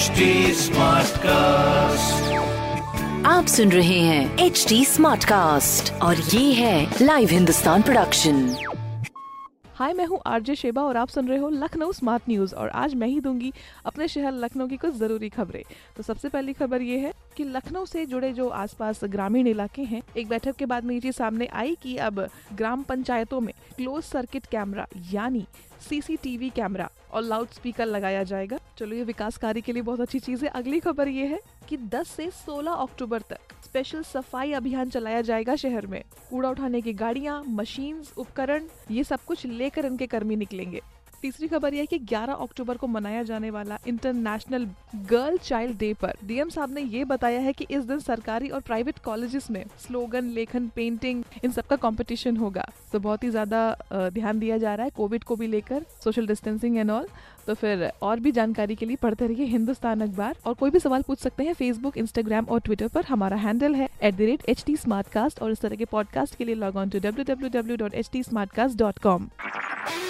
HD cast आप सुन रहे हैं एच डी स्मार्ट कास्ट और ये है लाइव हिंदुस्तान प्रोडक्शन हाय मैं हूँ आरजे शेबा और आप सुन रहे हो लखनऊ स्मार्ट न्यूज़ और आज मैं ही दूँगी अपने शहर लखनऊ की कुछ ज़रूरी खबरें। तो सबसे पहली खबर ये है कि लखनऊ से जुड़े जो आसपास ग्रामीण इलाके हैं एक बैठक के बाद में ये चीज़ सामने आई कि अब ग्राम पंचायतों में क्लोज सर्किट कैमरा यानी सीसीटीवी कैमरा और लाउड स्पीकर लगाया जाएगा। चलो ये विकास कार्य के लिए बहुत अच्छी चीज़ है। अगली खबर ये है कि 10 से 16 अक्टूबर तक स्पेशल सफ़ाई अभियान चलाया जाएगा शहर में। कूड़ा उठाने की गाड़ियाँ मशीन उपकरण, ये सब कुछ लेकर इनके कर्मी निकलेंगे। तीसरी खबर यह है कि 11 अक्टूबर को मनाया जाने वाला इंटरनेशनल गर्ल चाइल्ड डे पर डीएम साहब ने ये बताया है कि इस दिन सरकारी और प्राइवेट कॉलेजेस में स्लोगन लेखन पेंटिंग इन सब का कंपटीशन होगा। तो बहुत ही ज़्यादा ध्यान दिया जा रहा है कोविड को भी लेकर सोशल डिस्टेंसिंग एंड ऑल तो फिर और भी जानकारी के लिए पढ़ते रहिए हिंदुस्तान अखबार। और कोई भी सवाल पूछ सकते हैं फेसबुक इंस्टाग्राम और ट्विटर पर हमारा हैंडल है एट और इस तरह के पॉडकास्ट के लिए log on to W W W dot H T